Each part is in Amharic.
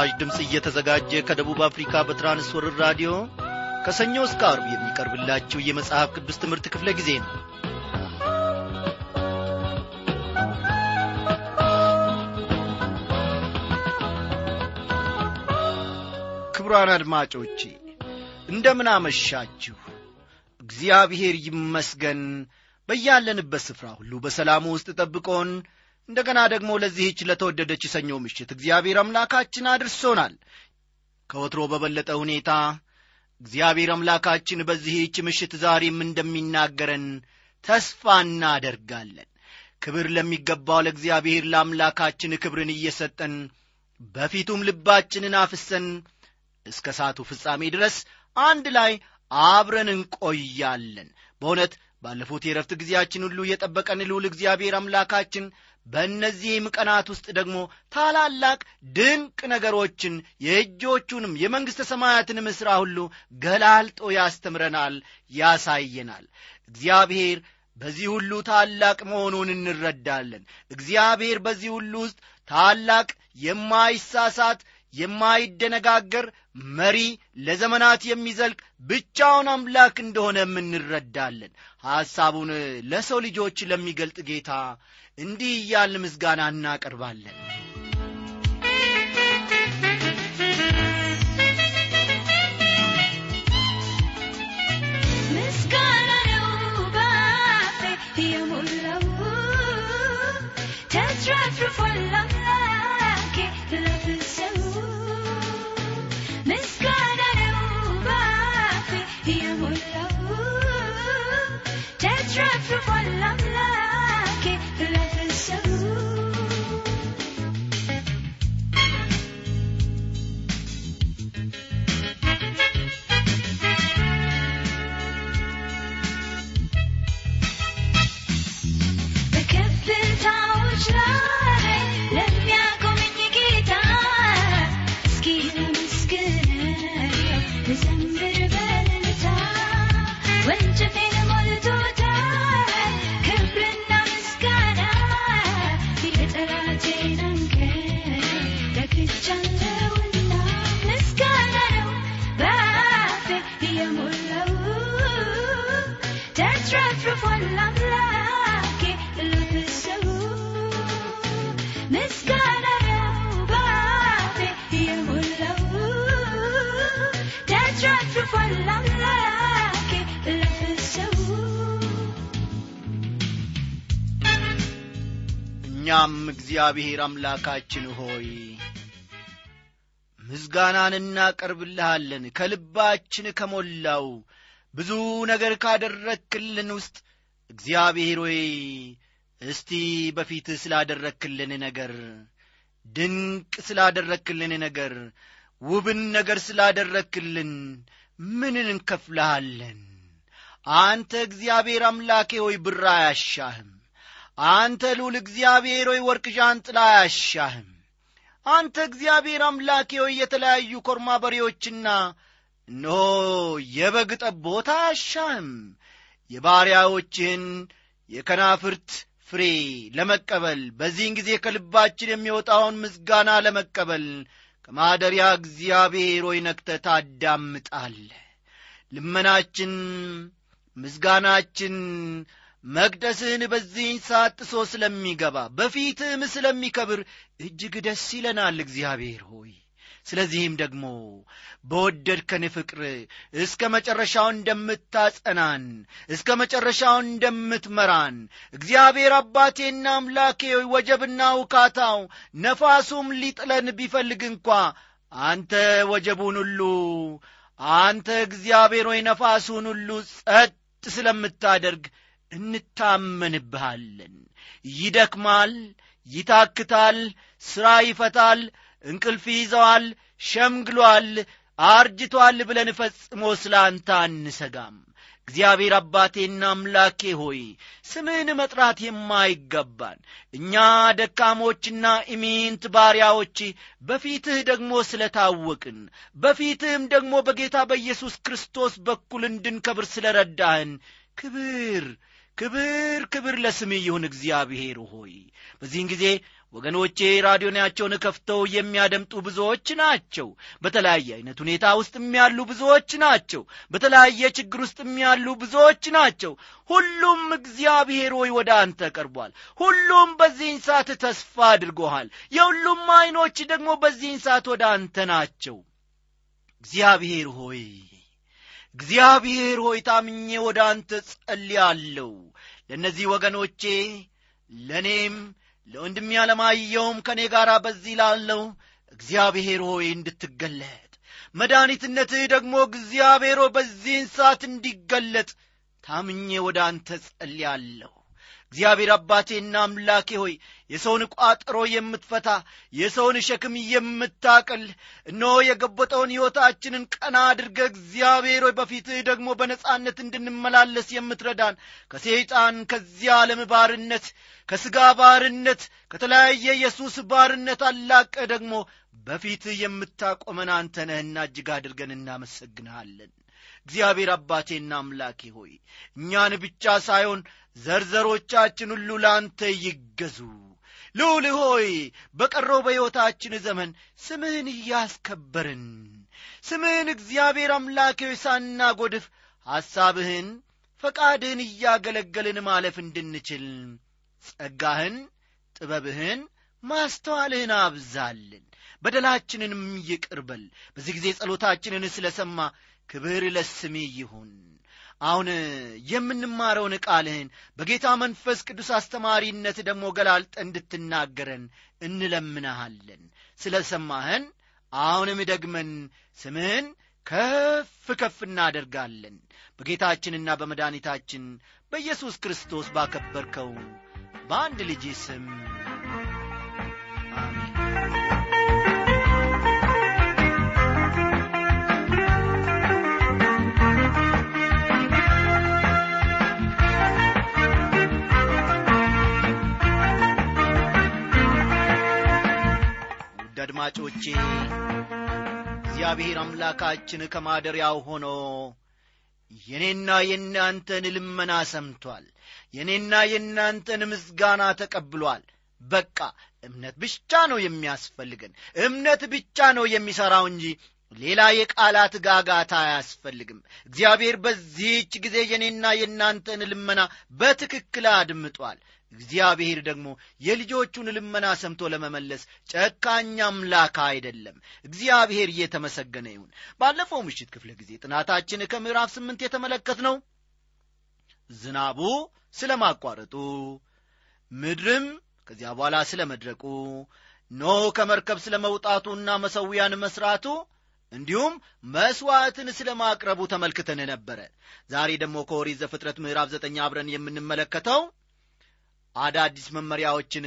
ይህ ምስራች ድምፅ እየተዘጋጀ ከደቡብ አፍሪካ በትራንስወርር ራዲዮ ከሰኞ እስከ አርብ የሚቀርብላችሁ የመጽሐፍ ቅዱስ ትምህርት ክፍለ ጊዜ ነው። ክቡራን አድማጮቼ እንደምን አመሻችሁ? እግዚአብሔር ይመስገን። በያለንበት ስፍራ ሁሉ በሰላሙ ውስጥ ጠብቆን እንደገና ደግሞ ለዚህች ለተወደደች ሰኞ ምሽት እግዚአብሔር አምላካችን አድርሶናል። ከወትሮ በበለጠ ሁኔታ እግዚአብሔር አምላካችን በዚህች ምሽት ዛሬም እንደሚናገረን ተስፋ እናደርጋለን። ክብር ለሚገባው ለእግዚአብሔር ለአምላካችን ክብርን እየሰጠን በፊቱም ልባችንን አፍሰን እስከ ሳቱ ፍጻሜ ድረስ አንድ ላይ አብረን እንቆያለን። በእውነት ባለፉት የረፍት ጊዜያችን ሁሉ የጠበቀን ልውል እግዚአብሔር አምላካችን በእነዚህም ቀናት ውስጥ ደግሞ ታላላቅ ድንቅ ነገሮችን የእጆቹንም የመንግሥተ ሰማያትንም ሥራ ሁሉ ገላልጦ ያስተምረናል ያሳየናል። እግዚአብሔር በዚህ ሁሉ ታላቅ መሆኑን እንረዳለን። እግዚአብሔር በዚህ ሁሉ ውስጥ ታላቅ የማይሳሳት የማይደነጋገር መሪ ለዘመናት የሚዘልቅ ብቻውን አምላክ እንደሆነ እንረዳለን ሐሳቡን ለሰው ልጆች ለሚገልጥ ጌታ እንዲህ እያል ምስጋና እናቀርባለን። ምስጋና እኛም እግዚአብሔር አምላካችን ሆይ ምስጋናን እናቀርብልሃለን። ከልባችን ከሞላው ብዙ ነገር ካደረክልን ውስጥ እግዚአብሔር ሆይ እስቲ በፊት ስላደረክልን ነገር ድንቅ ስላደረክልን ነገር ውብን ነገር ስላደረክልን ምንን እንከፍልሃለን? አንተ እግዚአብሔር አምላኬ ሆይ ብር አያሻህም። አንተ ልዑል እግዚአብሔር ሆይ ወርቅ ዣንጥላ አያሻህም። አንተ እግዚአብሔር አምላኬ ሆይ የተለያዩ ኮርማ በሬዎችና እነሆ የበግ ጠቦት አያሻህም የባሪያዎችህን የከናፍርት ፍሬ ለመቀበል በዚህን ጊዜ ከልባችን የሚወጣውን ምስጋና ለመቀበል ከማደሪያ እግዚአብሔር ሆይ ነክተ ታዳምጣለ ልመናችን ምስጋናችን መቅደስህን በዚህን ሰዓት ጥሶ ስለሚገባ በፊትህም ስለሚከብር እጅግ ደስ ይለናል። እግዚአብሔር ሆይ ስለዚህም ደግሞ በወደድከን ፍቅር እስከ መጨረሻው እንደምታጸናን እስከ መጨረሻው እንደምትመራን እግዚአብሔር አባቴና አምላኬ ወጀብና ውካታው ነፋሱም ሊጥለን ቢፈልግ እንኳ አንተ ወጀቡን ሁሉ አንተ እግዚአብሔር ሆይ ነፋሱን ሁሉ ጸጥ ስለምታደርግ እንታመንብሃለን። ይደክማል ይታክታል ሥራ ይፈታል እንቅልፍ ይዘዋል ሸምግሏል አርጅቷል ብለን ፈጽሞ ስለ አንተ አንሰጋም። እግዚአብሔር አባቴና አምላኬ ሆይ ስምህን መጥራት የማይገባን እኛ ደካሞችና ኢሚንት ባሪያዎች በፊትህ ደግሞ ስለ ታወቅን በፊትህም ደግሞ በጌታ በኢየሱስ ክርስቶስ በኩል እንድንከብር ስለ ረዳህን ክብር ክብር ክብር ለስምህ ይሁን። እግዚአብሔር ሆይ በዚህን ጊዜ ወገኖቼ ራዲዮናቸውን ከፍተው የሚያደምጡ ብዙዎች ናቸው። በተለያየ አይነት ሁኔታ ውስጥም ያሉ ብዙዎች ናቸው። በተለያየ ችግር ውስጥም ያሉ ብዙዎች ናቸው። ሁሉም እግዚአብሔር ሆይ ወደ አንተ ቀርቧል። ሁሉም በዚህን ሰዓት ተስፋ አድርጎሃል። የሁሉም ዐይኖች ደግሞ በዚህን ሰዓት ወደ አንተ ናቸው። እግዚአብሔር ሆይ እግዚአብሔር ሆይ ታምኜ ወደ አንተ ጸልያለሁ። ለእነዚህ ወገኖቼ ለእኔም ለወንድሜ ያለማየውም ከእኔ ጋር በዚህ ላለው እግዚአብሔር ሆይ እንድትገለጥ መድኃኒትነትህ ደግሞ እግዚአብሔር በዚህን ሰዓት እንዲገለጥ ታምኜ ወደ አንተ ጸልያለሁ። እግዚአብሔር አባቴና አምላኬ ሆይ የሰውን ቋጠሮ የምትፈታ የሰውን ሸክም የምታቅል እነሆ የገበጠውን ሕይወታችንን ቀና አድርገ እግዚአብሔር ሆይ በፊትህ ደግሞ በነጻነት እንድንመላለስ የምትረዳን ከሰይጣን ከዚህ ዓለም ባርነት ከሥጋ ባርነት ከተለያየ ኢየሱስ ባርነት አላቀ ደግሞ በፊትህ የምታቆመን አንተ ነህና እጅግ አድርገን እናመሰግንሃለን። እግዚአብሔር አባቴና አምላኬ ሆይ እኛን ብቻ ሳይሆን ዘርዘሮቻችን ሁሉ ለአንተ ይገዙ ልዑል ሆይ በቀረው በሕይወታችን ዘመን ስምህን እያስከበርን ስምህን እግዚአብሔር አምላኬ ሆይ ሳናጐድፍ ሐሳብህን ፈቃድህን እያገለገልን ማለፍ እንድንችል ጸጋህን ጥበብህን ማስተዋልህን አብዛልን። በደላችንንም ይቅርበል በዚህ ጊዜ ጸሎታችንን ስለ ሰማ ክብር ለስሜ ይሁን አሁን የምንማረውን ቃልህን በጌታ መንፈስ ቅዱስ አስተማሪነት ደግሞ ገላልጠ እንድትናገረን እንለምንሃለን። ስለ ሰማህን አሁንም ደግመን ስምህን ከፍ ከፍ እናደርጋለን። በጌታችንና በመድኃኒታችን በኢየሱስ ክርስቶስ ባከበርከው በአንድ ልጅ ስም አድማጮቼ እግዚአብሔር አምላካችን ከማደሪያው ሆኖ የኔና የእናንተን ልመና ሰምቷል። የኔና የእናንተን ምስጋና ተቀብሏል። በቃ እምነት ብቻ ነው የሚያስፈልገን። እምነት ብቻ ነው የሚሠራው እንጂ ሌላ የቃላት ጋጋታ አያስፈልግም። እግዚአብሔር በዚህች ጊዜ የኔና የእናንተን ልመና በትክክል አድምጧል እግዚአብሔር ደግሞ የልጆቹን ልመና ሰምቶ ለመመለስ ጨካኝ አምላክ አይደለም። እግዚአብሔር እየተመሰገነ ይሁን። ባለፈው ምሽት ክፍለ ጊዜ ጥናታችን ከምዕራፍ ስምንት የተመለከት ነው ዝናቡ ስለ ማቋረጡ ምድርም ከዚያ በኋላ ስለ መድረቁ ኖህ ከመርከብ ስለ መውጣቱና መሰዊያን መስራቱ እንዲሁም መሥዋዕትን ስለ ማቅረቡ ተመልክተን ነበረ። ዛሬ ደግሞ ከኦሪት ዘፍጥረት ምዕራፍ ዘጠኝ አብረን የምንመለከተው አዳዲስ መመሪያዎችን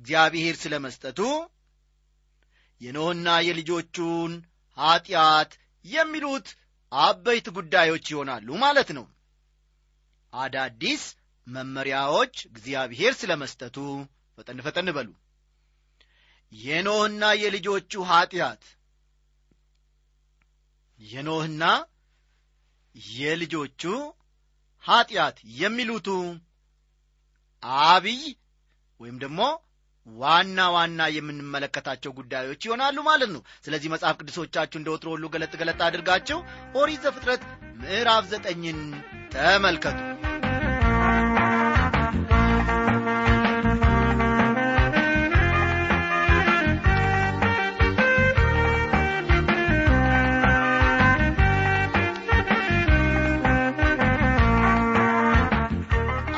እግዚአብሔር ስለ መስጠቱ የኖህና የልጆቹን ኀጢአት የሚሉት አበይት ጉዳዮች ይሆናሉ ማለት ነው። አዳዲስ መመሪያዎች እግዚአብሔር ስለ መስጠቱ ፈጠን ፈጠን በሉ። የኖህና የልጆቹ ኀጢአት የኖህና የልጆቹ ኀጢአት የሚሉቱ አብይ ወይም ደግሞ ዋና ዋና የምንመለከታቸው ጉዳዮች ይሆናሉ ማለት ነው። ስለዚህ መጽሐፍ ቅዱሶቻችሁ እንደ ወትሮ ሁሉ ገለጥ ገለጥ አድርጋችሁ ኦሪት ዘፍጥረት ምዕራፍ ዘጠኝን ተመልከቱ።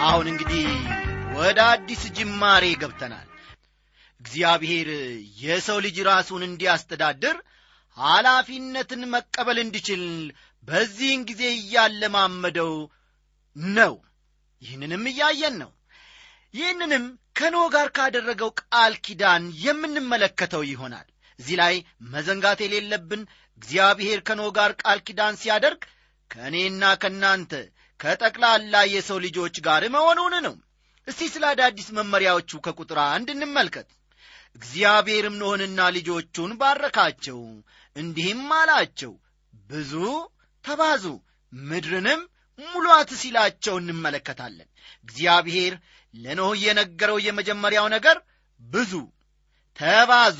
አሁን እንግዲህ ወደ አዲስ ጅማሬ ገብተናል። እግዚአብሔር የሰው ልጅ ራሱን እንዲያስተዳድር ኃላፊነትን መቀበል እንዲችል በዚህን ጊዜ እያለማመደው ነው። ይህንንም እያየን ነው። ይህንንም ከኖ ጋር ካደረገው ቃል ኪዳን የምንመለከተው ይሆናል። እዚህ ላይ መዘንጋት የሌለብን እግዚአብሔር ከኖ ጋር ቃል ኪዳን ሲያደርግ ከእኔና ከእናንተ ከጠቅላላ የሰው ልጆች ጋር መሆኑን ነው እስቲ ስለ አዳዲስ መመሪያዎቹ ከቁጥር አንድ እንመልከት። እግዚአብሔርም ኖህንና ልጆቹን ባረካቸው እንዲህም አላቸው ብዙ ተባዙ ምድርንም ሙሏት ሲላቸው እንመለከታለን። እግዚአብሔር ለኖህ የነገረው የመጀመሪያው ነገር ብዙ ተባዙ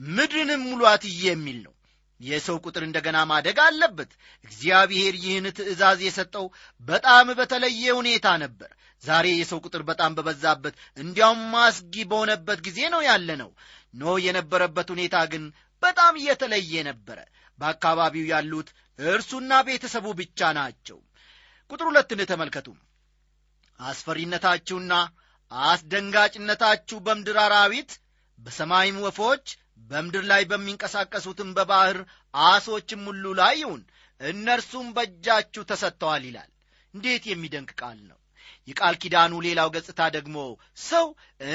ምድርንም ሙሏት የሚል ነው የሰው ቁጥር እንደገና ማደግ አለበት። እግዚአብሔር ይህን ትእዛዝ የሰጠው በጣም በተለየ ሁኔታ ነበር። ዛሬ የሰው ቁጥር በጣም በበዛበት እንዲያውም ማስጊ በሆነበት ጊዜ ነው ያለ ነው ኖ የነበረበት ሁኔታ ግን በጣም እየተለየ ነበረ። በአካባቢው ያሉት እርሱና ቤተሰቡ ብቻ ናቸው። ቁጥር ሁለትን ተመልከቱ። አስፈሪነታችሁና አስደንጋጭነታችሁ በምድር አራዊት በሰማይም ወፎች በምድር ላይ በሚንቀሳቀሱትም በባሕር አሶችም ሁሉ ላይ ይሁን እነርሱም በእጃችሁ ተሰጥተዋል ይላል። እንዴት የሚደንቅ ቃል ነው! የቃል ኪዳኑ ሌላው ገጽታ ደግሞ ሰው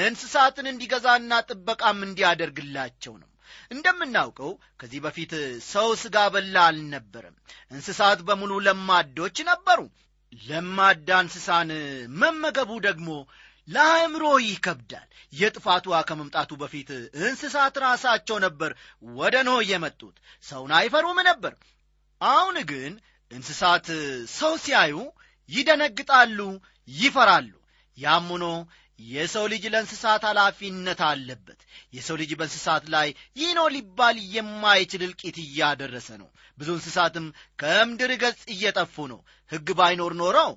እንስሳትን እንዲገዛና ጥበቃም እንዲያደርግላቸው ነው። እንደምናውቀው ከዚህ በፊት ሰው ሥጋ በላ አልነበረም። እንስሳት በሙሉ ለማዶች ነበሩ። ለማዳ እንስሳን መመገቡ ደግሞ ለአእምሮ ይከብዳል። የጥፋት ውሃ ከመምጣቱ በፊት እንስሳት ራሳቸው ነበር ወደ ኖህ የመጡት። ሰውን አይፈሩም ነበር። አሁን ግን እንስሳት ሰው ሲያዩ ይደነግጣሉ ይፈራሉ። ያም ሆኖ የሰው ልጅ ለእንስሳት ኃላፊነት አለበት። የሰው ልጅ በእንስሳት ላይ ይህ ነው ሊባል የማይችል እልቂት እያደረሰ ነው። ብዙ እንስሳትም ከምድር ገጽ እየጠፉ ነው። ሕግ ባይኖር ኖረው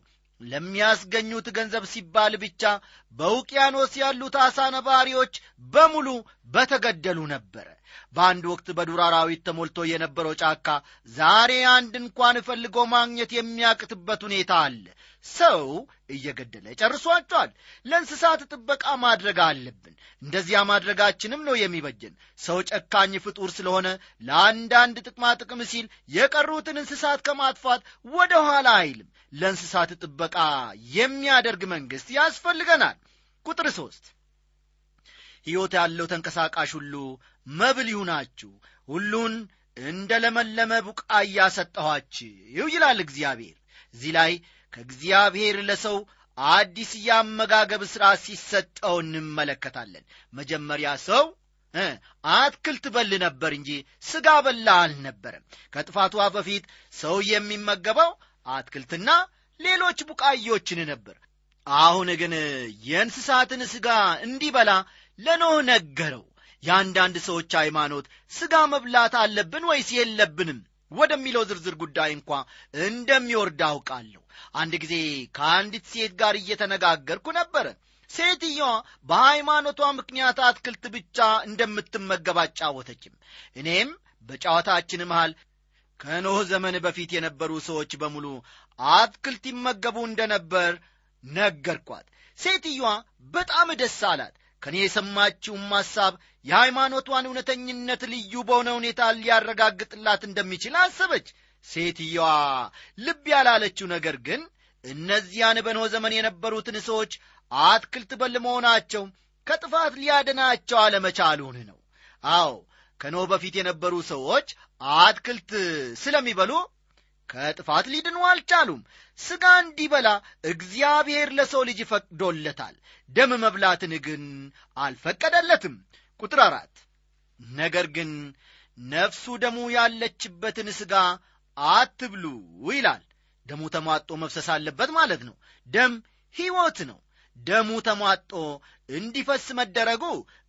ለሚያስገኙት ገንዘብ ሲባል ብቻ በውቅያኖስ ያሉት አሳ ነባሪዎች በሙሉ በተገደሉ ነበረ። በአንድ ወቅት በዱር አራዊት ተሞልቶ የነበረው ጫካ ዛሬ አንድ እንኳን ፈልጎ ማግኘት የሚያቅትበት ሁኔታ አለ ሰው እየገደለ ጨርሷቸዋል። ለእንስሳት ጥበቃ ማድረግ አለብን። እንደዚያ ማድረጋችንም ነው የሚበጀን። ሰው ጨካኝ ፍጡር ስለሆነ ለአንዳንድ ጥቅማ ጥቅም ሲል የቀሩትን እንስሳት ከማጥፋት ወደ ኋላ አይልም። ለእንስሳት ጥበቃ የሚያደርግ መንግሥት ያስፈልገናል። ቁጥር ሦስት ሕይወት ያለው ተንቀሳቃሽ ሁሉ መብል ይሁናችሁ ሁሉን እንደ ለመለመ ቡቃያ ሰጠኋችሁ ይላል እግዚአብሔር። እዚህ ላይ ከእግዚአብሔር ለሰው አዲስ የአመጋገብ ሥራ ሲሰጠው እንመለከታለን። መጀመሪያ ሰው አትክልት በል ነበር እንጂ ሥጋ በላ አልነበረም። ከጥፋቷ በፊት ሰው የሚመገበው አትክልትና ሌሎች ቡቃዮችን ነበር። አሁን ግን የእንስሳትን ሥጋ እንዲበላ ለኖህ ነገረው። የአንዳንድ ሰዎች ሃይማኖት ሥጋ መብላት አለብን ወይስ የለብንም ወደሚለው ዝርዝር ጉዳይ እንኳ እንደሚወርድ አውቃለሁ። አንድ ጊዜ ከአንዲት ሴት ጋር እየተነጋገርኩ ነበረ ሴትየዋ በሃይማኖቷ ምክንያት አትክልት ብቻ እንደምትመገብ አጫወተችም። እኔም በጨዋታችን መሃል ከኖህ ዘመን በፊት የነበሩ ሰዎች በሙሉ አትክልት ይመገቡ እንደነበር ነገርኳት። ሴትየዋ በጣም ደስ አላት ከእኔ የሰማችውም ሐሳብ የሃይማኖቷን እውነተኝነት ልዩ በሆነ ሁኔታ ሊያረጋግጥላት እንደሚችል አሰበች። ሴትየዋ ልብ ያላለችው ነገር ግን እነዚያን በኖህ ዘመን የነበሩትን ሰዎች አትክልት በል ከጥፋት ሊያድናቸው አለመቻሉን ነው። አዎ ከኖህ በፊት የነበሩ ሰዎች አትክልት ስለሚበሉ ከጥፋት ሊድኑ አልቻሉም። ሥጋ እንዲበላ እግዚአብሔር ለሰው ልጅ ፈቅዶለታል። ደም መብላትን ግን አልፈቀደለትም። ቁጥር አራት ነገር ግን ነፍሱ ደሙ ያለችበትን ሥጋ አትብሉ ይላል። ደሙ ተሟጦ መፍሰስ አለበት ማለት ነው። ደም ሕይወት ነው። ደሙ ተሟጦ እንዲፈስ መደረጉ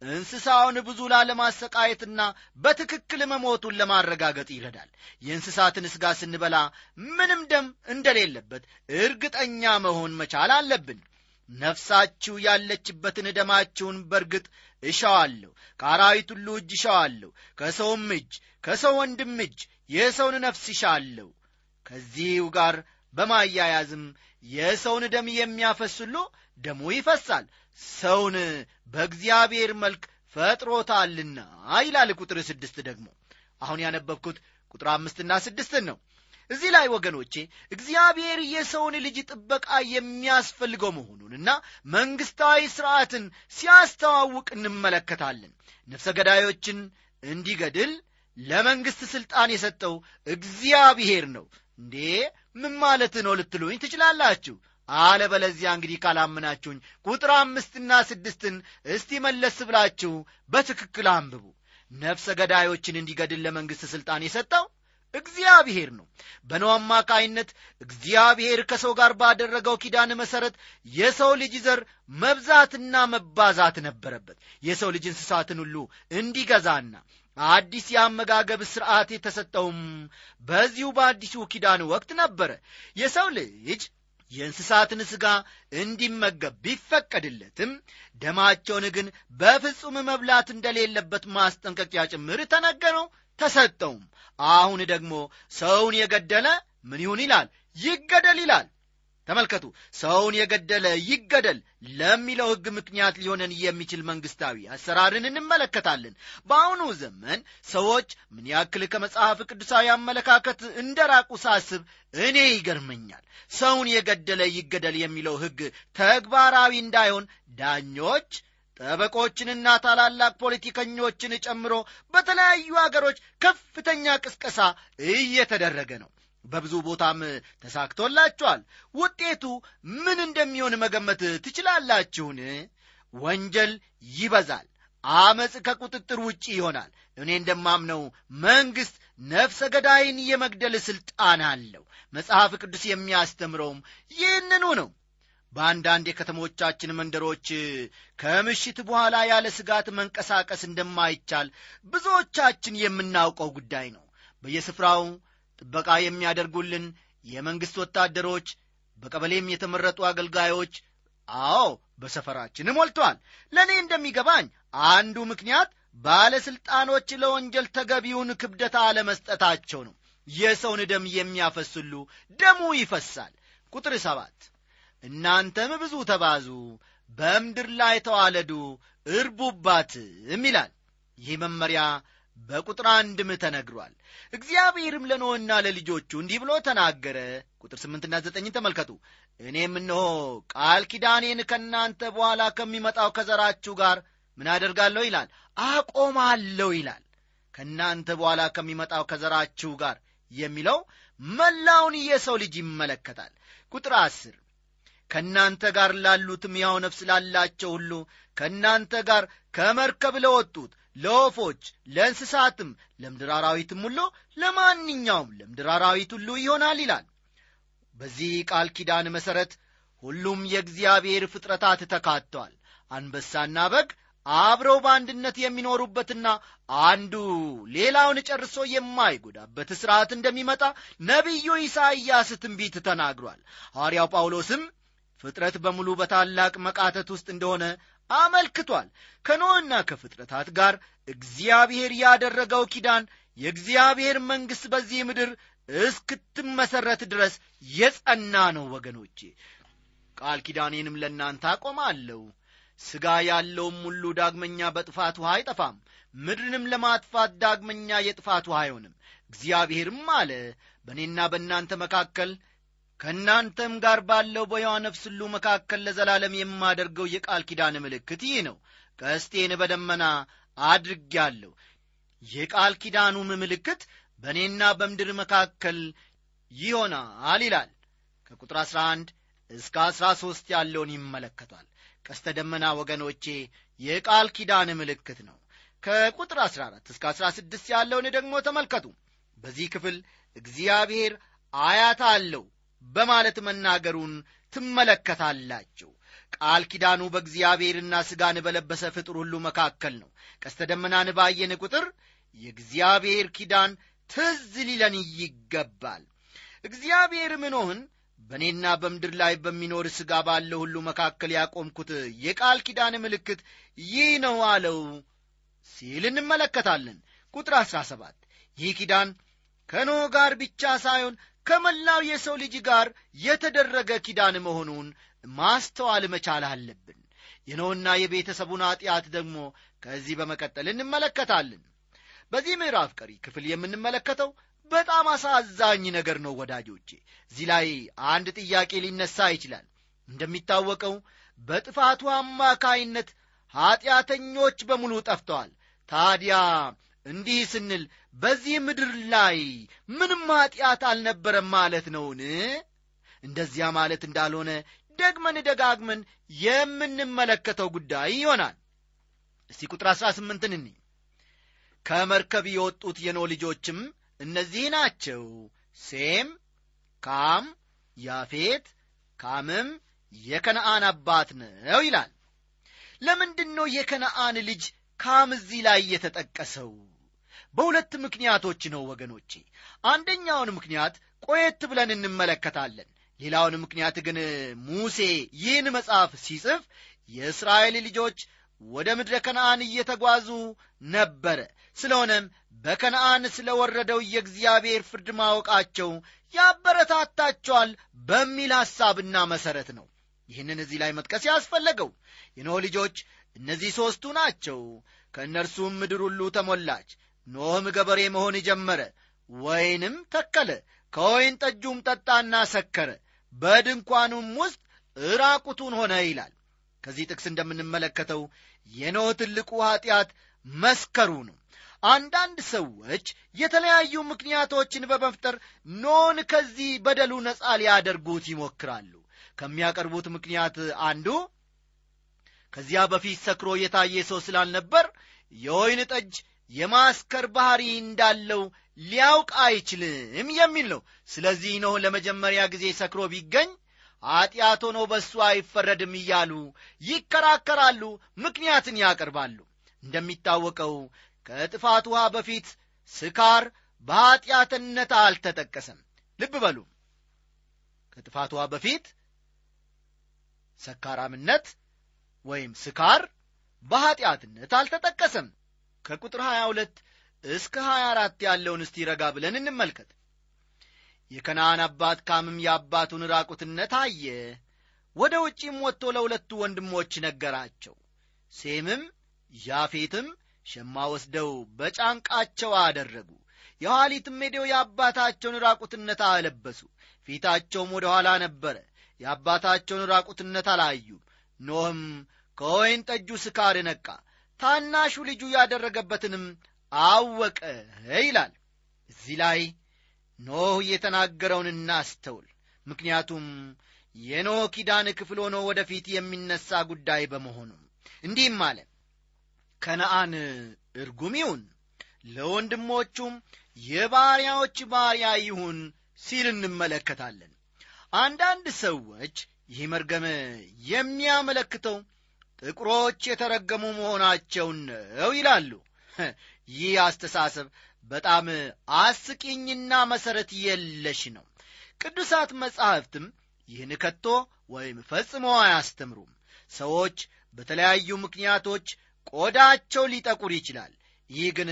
እንስሳውን ብዙ ላለማሰቃየትና በትክክል መሞቱን ለማረጋገጥ ይረዳል። የእንስሳትን ሥጋ ስንበላ ምንም ደም እንደሌለበት እርግጠኛ መሆን መቻል አለብን። ነፍሳችሁ ያለችበትን ደማችሁን በርግጥ እሻዋለሁ ከአራዊት ሁሉ እጅ እሻዋለሁ ከሰውም እጅ ከሰው ወንድም እጅ የሰውን ነፍስ ይሻለሁ ከዚሁ ጋር በማያያዝም የሰውን ደም የሚያፈስ ሁሉ ደሙ ይፈሳል። ሰውን በእግዚአብሔር መልክ ፈጥሮታልና ይላል ቁጥር ስድስት ደግሞ። አሁን ያነበብኩት ቁጥር አምስትና ስድስትን ነው። እዚህ ላይ ወገኖቼ እግዚአብሔር የሰውን ልጅ ጥበቃ የሚያስፈልገው መሆኑንና መንግሥታዊ ሥርዓትን ሲያስተዋውቅ እንመለከታለን። ነፍሰ ገዳዮችን እንዲገድል ለመንግሥት ሥልጣን የሰጠው እግዚአብሔር ነው። እንዴ! ምን ማለት ነው ልትሉኝ ትችላላችሁ አለበለዚያ እንግዲህ ካላምናችሁኝ ቁጥር አምስትና ስድስትን እስቲ መለስ ብላችሁ በትክክል አንብቡ። ነፍሰ ገዳዮችን እንዲገድል ለመንግሥት ሥልጣን የሰጠው እግዚአብሔር ነው። በኖ አማካይነት እግዚአብሔር ከሰው ጋር ባደረገው ኪዳን መሠረት የሰው ልጅ ዘር መብዛትና መባዛት ነበረበት። የሰው ልጅ እንስሳትን ሁሉ እንዲገዛና አዲስ የአመጋገብ ሥርዓት የተሰጠውም በዚሁ በአዲሱ ኪዳን ወቅት ነበረ። የሰው ልጅ የእንስሳትን ሥጋ እንዲመገብ ቢፈቀድለትም ደማቸውን ግን በፍጹም መብላት እንደሌለበት ማስጠንቀቂያ ጭምር ተነገረው ተሰጠውም። አሁን ደግሞ ሰውን የገደለ ምን ይሁን ይላል? ይገደል ይላል ተመልከቱ ሰውን የገደለ ይገደል ለሚለው ሕግ ምክንያት ሊሆነን የሚችል መንግሥታዊ አሰራርን እንመለከታለን። በአሁኑ ዘመን ሰዎች ምን ያክል ከመጽሐፍ ቅዱሳዊ አመለካከት እንደ ራቁ ሳስብ እኔ ይገርመኛል። ሰውን የገደለ ይገደል የሚለው ሕግ ተግባራዊ እንዳይሆን ዳኞች ጠበቆችንና ታላላቅ ፖለቲከኞችን ጨምሮ በተለያዩ አገሮች ከፍተኛ ቅስቀሳ እየተደረገ ነው በብዙ ቦታም ተሳክቶላችኋል። ውጤቱ ምን እንደሚሆን መገመት ትችላላችሁን? ወንጀል ይበዛል አመፅ ከቁጥጥር ውጭ ይሆናል። እኔ እንደማምነው መንግሥት ነፍሰ ገዳይን የመግደል ሥልጣን አለው። መጽሐፍ ቅዱስ የሚያስተምረውም ይህንኑ ነው። በአንዳንድ የከተሞቻችን መንደሮች ከምሽት በኋላ ያለ ስጋት መንቀሳቀስ እንደማይቻል ብዙዎቻችን የምናውቀው ጉዳይ ነው። በየስፍራው ጥበቃ የሚያደርጉልን የመንግሥት ወታደሮች በቀበሌም የተመረጡ አገልጋዮች አዎ በሰፈራችን ሞልቷል ለእኔ እንደሚገባኝ አንዱ ምክንያት ባለሥልጣኖች ለወንጀል ተገቢውን ክብደት አለመስጠታቸው ነው። የሰውን ደም የሚያፈስሉ ደሙ ይፈሳል። ቁጥር ሰባት እናንተም ብዙ ተባዙ በምድር ላይ ተዋለዱ እርቡባትም ይላል። ይህ መመሪያ በቁጥር አንድም ተነግሯል። እግዚአብሔርም ለኖህና ለልጆቹ እንዲህ ብሎ ተናገረ። ቁጥር ስምንትና ዘጠኝ ተመልከቱ። እኔም እነሆ ቃል ኪዳኔን ከእናንተ በኋላ ከሚመጣው ከዘራችሁ ጋር ምን አደርጋለሁ ይላል? አቆማለሁ ይላል። ከእናንተ በኋላ ከሚመጣው ከዘራችሁ ጋር የሚለው መላውን የሰው ልጅ ይመለከታል። ቁጥር አስር ከእናንተ ጋር ላሉትም ያው ነፍስ ላላቸው ሁሉ ከእናንተ ጋር ከመርከብ ለወጡት ለወፎች ለእንስሳትም ለምድር አራዊትም ሁሉ ለማንኛውም ለምድር አራዊት ሁሉ ይሆናል ይላል። በዚህ ቃል ኪዳን መሠረት ሁሉም የእግዚአብሔር ፍጥረታት ተካተዋል። አንበሳና በግ አብረው በአንድነት የሚኖሩበትና አንዱ ሌላውን ጨርሶ የማይጎዳበት ሥርዓት እንደሚመጣ ነቢዩ ኢሳይያስ ትንቢት ተናግሯል። ሐዋርያው ጳውሎስም ፍጥረት በሙሉ በታላቅ መቃተት ውስጥ እንደሆነ አመልክቷል። ከኖህና ከፍጥረታት ጋር እግዚአብሔር ያደረገው ኪዳን የእግዚአብሔር መንግሥት በዚህ ምድር እስክትመሠረት ድረስ የጸና ነው ወገኖቼ። ቃል ኪዳኔንም ለእናንተ አቆማለሁ። ሥጋ ያለውም ሁሉ ዳግመኛ በጥፋት ውሃ አይጠፋም ምድርንም ለማጥፋት ዳግመኛ የጥፋት ውሃ አይሆንም። እግዚአብሔርም አለ በእኔና በእናንተ መካከል ከእናንተም ጋር ባለው ነፍስ ሁሉ መካከል ለዘላለም የማደርገው የቃል ኪዳን ምልክት ይህ ነው። ቀስቴን በደመና አድርጌአለሁ። የቃል ኪዳኑም ምልክት በእኔና በምድር መካከል ይሆናል ይላል። ከቁጥር 11 እስከ 13 ያለውን ይመለከቷል። ቀስተ ደመና ወገኖቼ የቃል ኪዳን ምልክት ነው። ከቁጥር 14 እስከ 16 ያለውን ደግሞ ተመልከቱ። በዚህ ክፍል እግዚአብሔር አያት አለው በማለት መናገሩን ትመለከታላችሁ። ቃል ኪዳኑ በእግዚአብሔርና ሥጋን በለበሰ ፍጡር ሁሉ መካከል ነው። ቀስተ ደመናን ባየን ቁጥር የእግዚአብሔር ኪዳን ትዝ ሊለን ይገባል። እግዚአብሔርም ኖህን በእኔና በምድር ላይ በሚኖር ሥጋ ባለው ሁሉ መካከል ያቆምኩት የቃል ኪዳን ምልክት ይህ ነው አለው ሲል እንመለከታለን። ቁጥር አሥራ ሰባት ይህ ኪዳን ከኖህ ጋር ብቻ ሳይሆን ከመላው የሰው ልጅ ጋር የተደረገ ኪዳን መሆኑን ማስተዋል መቻል አለብን። የኖህና የቤተሰቡን ኀጢአት ደግሞ ከዚህ በመቀጠል እንመለከታለን። በዚህ ምዕራፍ ቀሪ ክፍል የምንመለከተው በጣም አሳዛኝ ነገር ነው ወዳጆቼ። እዚህ ላይ አንድ ጥያቄ ሊነሳ ይችላል። እንደሚታወቀው በጥፋቱ አማካይነት ኀጢአተኞች በሙሉ ጠፍተዋል። ታዲያ እንዲህ ስንል በዚህ ምድር ላይ ምንም ኀጢአት አልነበረም ማለት ነውን? እንደዚያ ማለት እንዳልሆነ ደግመን ደጋግመን የምንመለከተው ጉዳይ ይሆናል። እስቲ ቁጥር አሥራ ስምንትን እኒ ከመርከብ የወጡት የኖ ልጆችም እነዚህ ናቸው። ሴም ካም ያፌት ካምም የከነአን አባት ነው ይላል። ለምንድን ነው የከነአን ልጅ ካም እዚህ ላይ የተጠቀሰው በሁለት ምክንያቶች ነው ወገኖቼ። አንደኛውን ምክንያት ቆየት ብለን እንመለከታለን። ሌላውን ምክንያት ግን ሙሴ ይህን መጽሐፍ ሲጽፍ የእስራኤል ልጆች ወደ ምድረ ከነአን እየተጓዙ ነበረ። ስለሆነም በከነአን ስለ ወረደው የእግዚአብሔር ፍርድ ማወቃቸው ያበረታታቸዋል በሚል ሐሳብና መሠረት ነው። ይህንን እዚህ ላይ መጥቀስ ያስፈለገው የኖህ ልጆች እነዚህ ሦስቱ ናቸው። ከእነርሱም ምድር ሁሉ ተሞላች ኖህም ገበሬ መሆን ጀመረ። ወይንም ተከለ ከወይን ጠጁም ጠጣና ሰከረ በድንኳኑም ውስጥ እራቁቱን ሆነ ይላል። ከዚህ ጥቅስ እንደምንመለከተው የኖህ ትልቁ ኀጢአት መስከሩ ነው። አንዳንድ ሰዎች የተለያዩ ምክንያቶችን በመፍጠር ኖን ከዚህ በደሉ ነፃ ሊያደርጉት ይሞክራሉ። ከሚያቀርቡት ምክንያት አንዱ ከዚያ በፊት ሰክሮ የታየ ሰው ስላልነበር የወይን ጠጅ የማስከር ባህሪ እንዳለው ሊያውቅ አይችልም የሚል ነው። ስለዚህ ኖህ ለመጀመሪያ ጊዜ ሰክሮ ቢገኝ ኀጢአት ሆኖ በእሱ አይፈረድም እያሉ ይከራከራሉ ምክንያትን ያቀርባሉ። እንደሚታወቀው ከጥፋት ውሃ በፊት ስካር በኀጢአትነት አልተጠቀሰም። ልብ በሉ። ከጥፋት ውሃ በፊት ሰካራምነት ወይም ስካር በኀጢአትነት አልተጠቀሰም ከቁጥር 22 እስከ 24 ያለውን እስቲ ረጋ ብለን እንመልከት። የከነአን አባት ካምም የአባቱን ራቁትነት አየ። ወደ ውጪም ወጥቶ ለሁለቱ ወንድሞች ነገራቸው። ሴምም ያፌትም ሸማ ወስደው በጫንቃቸው አደረጉ። የኋሊትም ሄደው የአባታቸውን ራቁትነት አለበሱ። ፊታቸውም ወደ ኋላ ነበረ የአባታቸውን ራቁትነት አላዩም። ኖህም ከወይን ጠጁ ስካር ነቃ ታናሹ ልጁ ያደረገበትንም አወቀ ይላል። እዚህ ላይ ኖህ የተናገረውን እናስተውል። ምክንያቱም የኖህ ኪዳን ክፍል ሆኖ ወደፊት የሚነሳ ጉዳይ በመሆኑ እንዲህም አለ። ከነአን እርጉም ይሁን ለወንድሞቹም የባሪያዎች ባሪያ ይሁን ሲል እንመለከታለን። አንዳንድ ሰዎች ይህ መርገም የሚያመለክተው ጥቁሮች የተረገሙ መሆናቸውን ነው ይላሉ። ይህ አስተሳሰብ በጣም አስቂኝና መሠረት የለሽ ነው። ቅዱሳት መጻሕፍትም ይህን ከቶ ወይም ፈጽሞ አያስተምሩም። ሰዎች በተለያዩ ምክንያቶች ቆዳቸው ሊጠቁር ይችላል። ይህ ግን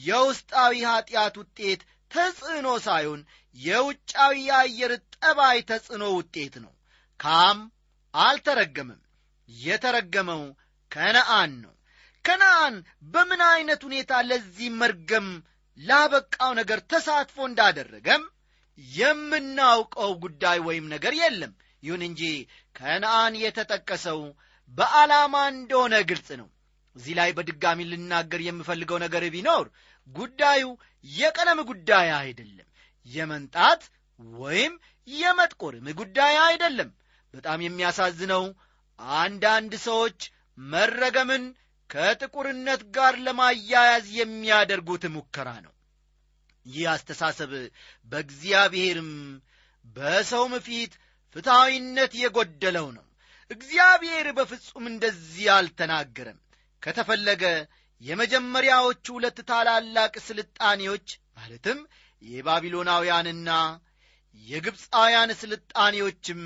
የውስጣዊ ኀጢአት ውጤት ተጽዕኖ ሳይሆን የውጫዊ የአየር ጠባይ ተጽዕኖ ውጤት ነው። ካም አልተረገምም የተረገመው ከነአን ነው። ከነአን በምን ዐይነት ሁኔታ ለዚህ መርገም ላበቃው ነገር ተሳትፎ እንዳደረገም የምናውቀው ጉዳይ ወይም ነገር የለም። ይሁን እንጂ ከነአን የተጠቀሰው በዓላማ እንደሆነ ግልጽ ነው። እዚህ ላይ በድጋሚ ልናገር የምፈልገው ነገር ቢኖር ጉዳዩ የቀለም ጉዳይ አይደለም የመንጣት ወይም የመጥቆርም ጉዳይ አይደለም። በጣም የሚያሳዝነው አንዳንድ ሰዎች መረገምን ከጥቁርነት ጋር ለማያያዝ የሚያደርጉት ሙከራ ነው። ይህ አስተሳሰብ በእግዚአብሔርም በሰውም ፊት ፍትሐዊነት የጎደለው ነው። እግዚአብሔር በፍጹም እንደዚህ አልተናገረም። ከተፈለገ የመጀመሪያዎቹ ሁለት ታላላቅ ስልጣኔዎች ማለትም የባቢሎናውያንና የግብፃውያን ስልጣኔዎችም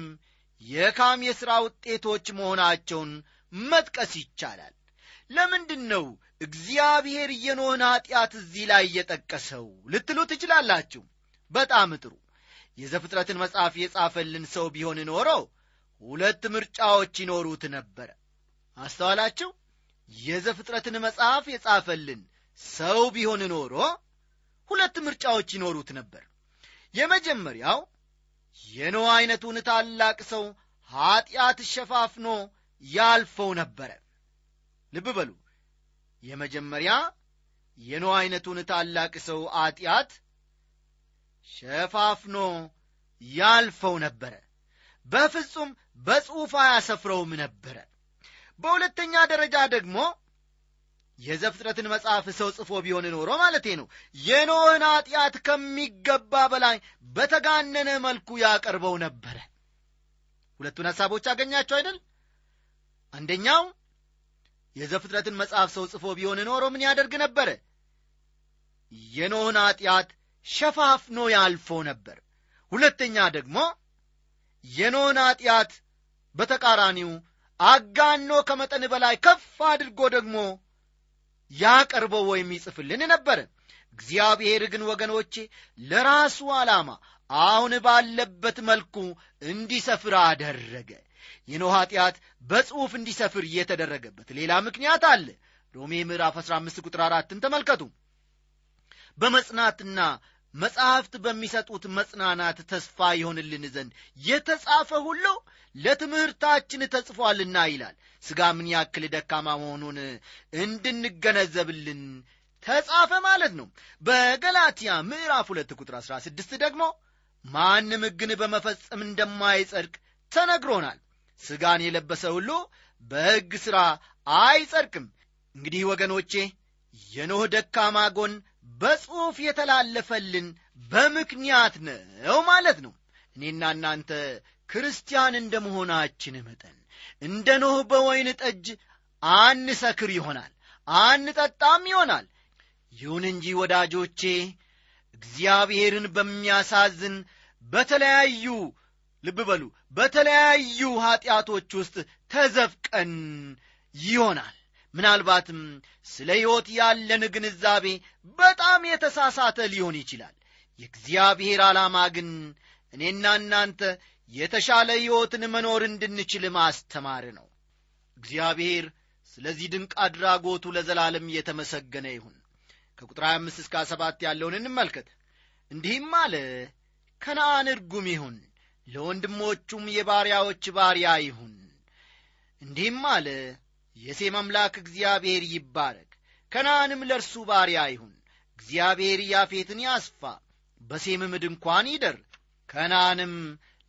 የካም የሥራ ውጤቶች መሆናቸውን መጥቀስ ይቻላል። ለምንድን ነው እግዚአብሔር የኖህን ኀጢአት እዚህ ላይ እየጠቀሰው ልትሉ ትችላላችሁ? በጣም ጥሩ። የዘፍጥረትን መጽሐፍ የጻፈልን ሰው ቢሆን ኖሮ ሁለት ምርጫዎች ይኖሩት ነበረ። አስተዋላችሁ? የዘፍጥረትን መጽሐፍ የጻፈልን ሰው ቢሆን ኖሮ ሁለት ምርጫዎች ይኖሩት ነበር። የመጀመሪያው የኖህ ዐይነቱን ታላቅ ሰው ኀጢአት ሸፋፍኖ ያልፈው ነበረ። ልብ በሉ። የመጀመሪያ የኖህ ዐይነቱን ታላቅ ሰው ኀጢአት ሸፋፍኖ ያልፈው ነበረ። በፍጹም በጽሑፍ አያሰፍረውም ነበረ። በሁለተኛ ደረጃ ደግሞ የዘፍጥረትን መጽሐፍ ሰው ጽፎ ቢሆን ኖሮ ማለቴ ነው። የኖህን ኀጢአት ከሚገባ በላይ በተጋነነ መልኩ ያቀርበው ነበረ። ሁለቱን ሐሳቦች አገኛቸው አይደል? አንደኛው የዘፍጥረትን መጽሐፍ ሰው ጽፎ ቢሆን ኖሮ ምን ያደርግ ነበረ? የኖህን ኀጢአት ሸፋፍኖ ያልፎ ነበር። ሁለተኛ ደግሞ የኖህን ኀጢአት በተቃራኒው አጋኖ ከመጠን በላይ ከፍ አድርጎ ደግሞ ያቀርበው ወይም ይጽፍልን ነበረ እግዚአብሔር ግን ወገኖቼ ለራሱ ዓላማ አሁን ባለበት መልኩ እንዲሰፍር አደረገ። የኖህ ኀጢአት በጽሑፍ እንዲሰፍር የተደረገበት ሌላ ምክንያት አለ። ሮሜ ምዕራፍ 15 ቁጥር አራትን ተመልከቱ። በመጽናትና መጻሕፍት በሚሰጡት መጽናናት ተስፋ ይሆንልን ዘንድ የተጻፈ ሁሉ ለትምህርታችን ተጽፏልና ይላል። ሥጋ ምን ያክል ደካማ መሆኑን እንድንገነዘብልን ተጻፈ ማለት ነው። በገላትያ ምዕራፍ ሁለት ቁጥር 16 ደግሞ ማንም ሕግን በመፈጸም እንደማይጸድቅ ተነግሮናል። ሥጋን የለበሰ ሁሉ በሕግ ሥራ አይጸድቅም። እንግዲህ ወገኖቼ የኖህ ደካማ ጎን በጽሑፍ የተላለፈልን በምክንያት ነው ማለት ነው። እኔና እናንተ ክርስቲያን እንደ መሆናችን መጠን እንደ ኖህ በወይን ጠጅ አንሰክር ይሆናል አንጠጣም ይሆናል። ይሁን እንጂ ወዳጆቼ እግዚአብሔርን በሚያሳዝን በተለያዩ ልብ በሉ በተለያዩ ኀጢአቶች ውስጥ ተዘፍቀን ይሆናል ምናልባትም ስለ ሕይወት ያለን ግንዛቤ በጣም የተሳሳተ ሊሆን ይችላል። የእግዚአብሔር ዓላማ ግን እኔና እናንተ የተሻለ ሕይወትን መኖር እንድንችል ማስተማር ነው። እግዚአብሔር ስለዚህ ድንቅ አድራጎቱ ለዘላለም እየተመሰገነ ይሁን። ከቁጥር 25 እስከ 7 ያለውን እንመልከት። እንዲህም አለ ከነአን እርጉም ይሁን ለወንድሞቹም የባሪያዎች ባሪያ ይሁን። እንዲህም አለ የሴም አምላክ እግዚአብሔር ይባረክ። ከነአንም ለእርሱ ባሪያ ይሁን። እግዚአብሔር ያፌትን ያስፋ በሴምም ድንኳን ይደር። ከነአንም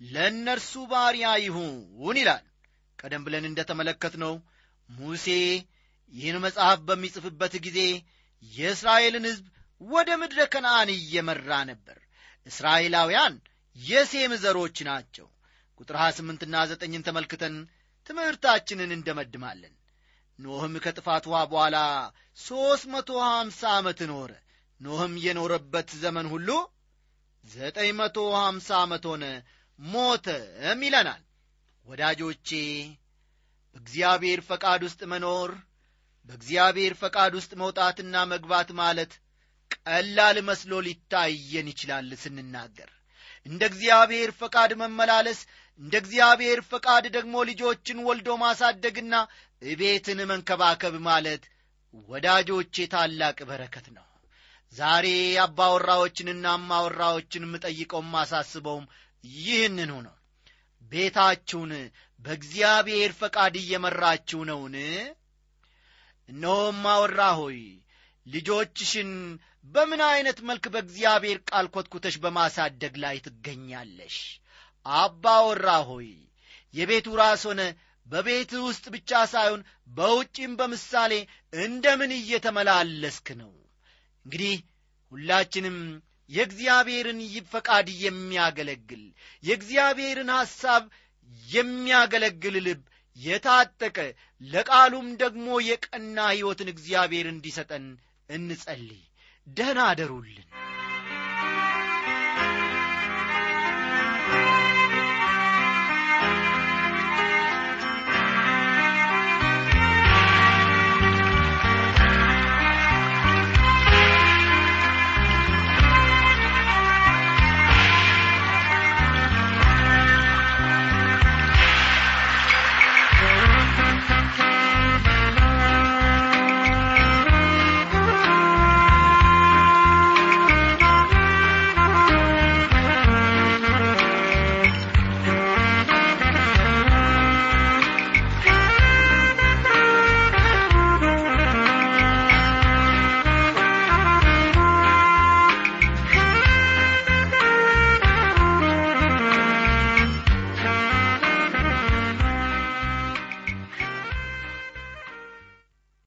ለእነርሱ ባሪያ ይሁን ይላል። ቀደም ብለን እንደ ተመለከትነው ሙሴ ይህን መጽሐፍ በሚጽፍበት ጊዜ የእስራኤልን ሕዝብ ወደ ምድረ ከነአን እየመራ ነበር። እስራኤላውያን የሴም ዘሮች ናቸው። ቁጥር 28ና 9ን ተመልክተን ትምህርታችንን እንደመድማለን ኖህም ከጥፋት ውሃ በኋላ ሦስት መቶ ሀምሳ ዓመት ኖረ። ኖህም የኖረበት ዘመን ሁሉ ዘጠኝ መቶ ሀምሳ ዓመት ሆነ። ሞተም ይለናል። ወዳጆቼ በእግዚአብሔር ፈቃድ ውስጥ መኖር በእግዚአብሔር ፈቃድ ውስጥ መውጣትና መግባት ማለት ቀላል መስሎ ሊታየን ይችላል ስንናገር እንደ እግዚአብሔር ፈቃድ መመላለስ እንደ እግዚአብሔር ፈቃድ ደግሞ ልጆችን ወልዶ ማሳደግና ቤትን መንከባከብ ማለት ወዳጆቼ ታላቅ በረከት ነው። ዛሬ አባወራዎችንና አማወራዎችን የምጠይቀው ማሳስበውም ይህንኑ ነው። ቤታችሁን በእግዚአብሔር ፈቃድ እየመራችሁ ነውን? እነሆ ማወራ ሆይ ልጆችሽን በምን ዐይነት መልክ በእግዚአብሔር ቃል ኮትኩተሽ በማሳደግ ላይ ትገኛለሽ? አባወራ ሆይ የቤቱ ራስ ሆነ በቤት ውስጥ ብቻ ሳይሆን በውጪም በምሳሌ እንደምን እየተመላለስክ ነው? እንግዲህ ሁላችንም የእግዚአብሔርን ፈቃድ የሚያገለግል የእግዚአብሔርን ሐሳብ የሚያገለግል ልብ የታጠቀ ለቃሉም ደግሞ የቀና ሕይወትን እግዚአብሔር እንዲሰጠን እንጸልይ ደህና አደሩልን